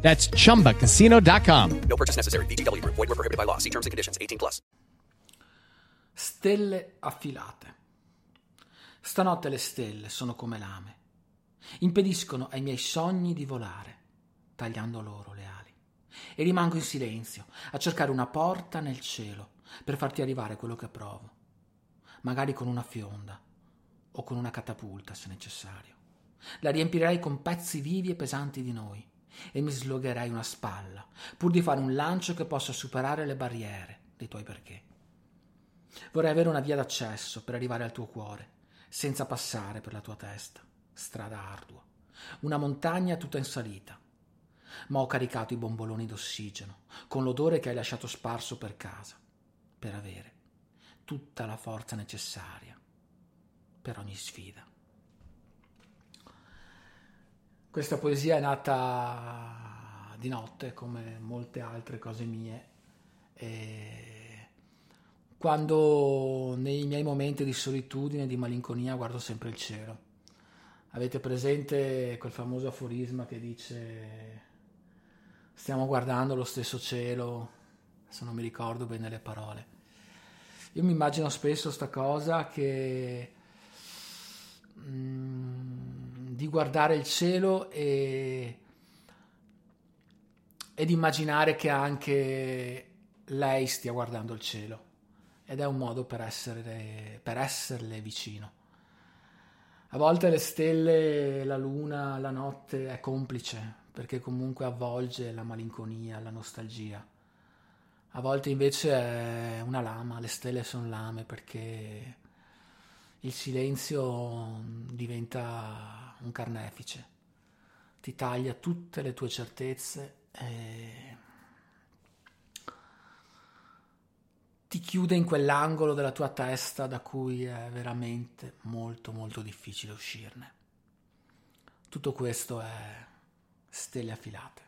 That's chumbacasino.com. No purchase necessary. VGW Group. Void were prohibited by law. See terms and conditions. 18 plus. Stelle affilate. Stanotte le stelle sono come lame. Impediscono ai miei sogni di volare, tagliando loro le ali. E rimango in silenzio, a cercare una porta nel cielo, per farti arrivare quello che provo. Magari con una fionda, o con una catapulta, se necessario. La riempirei con pezzi vivi e pesanti di noi e mi slogherei una spalla, pur di fare un lancio che possa superare le barriere dei tuoi perché. Vorrei avere una via d'accesso per arrivare al tuo cuore, senza passare per la tua testa, strada ardua, una montagna tutta in salita. Ma ho caricato i bomboloni d'ossigeno, con l'odore che hai lasciato sparso per casa, per avere tutta la forza necessaria per ogni sfida. Questa poesia è nata di notte, come molte altre cose mie. E quando nei miei momenti di solitudine, di malinconia, guardo sempre il cielo. Avete presente quel famoso aforisma che dice stiamo guardando lo stesso cielo, se non mi ricordo bene le parole. Io mi immagino spesso sta cosa che... Mm, di guardare il cielo e, ed immaginare che anche lei stia guardando il cielo ed è un modo per, essere, per esserle vicino. A volte le stelle, la luna, la notte è complice perché comunque avvolge la malinconia, la nostalgia. A volte invece è una lama, le stelle sono lame perché il silenzio diventa un carnefice, ti taglia tutte le tue certezze e ti chiude in quell'angolo della tua testa da cui è veramente molto molto difficile uscirne. Tutto questo è stelle affilate.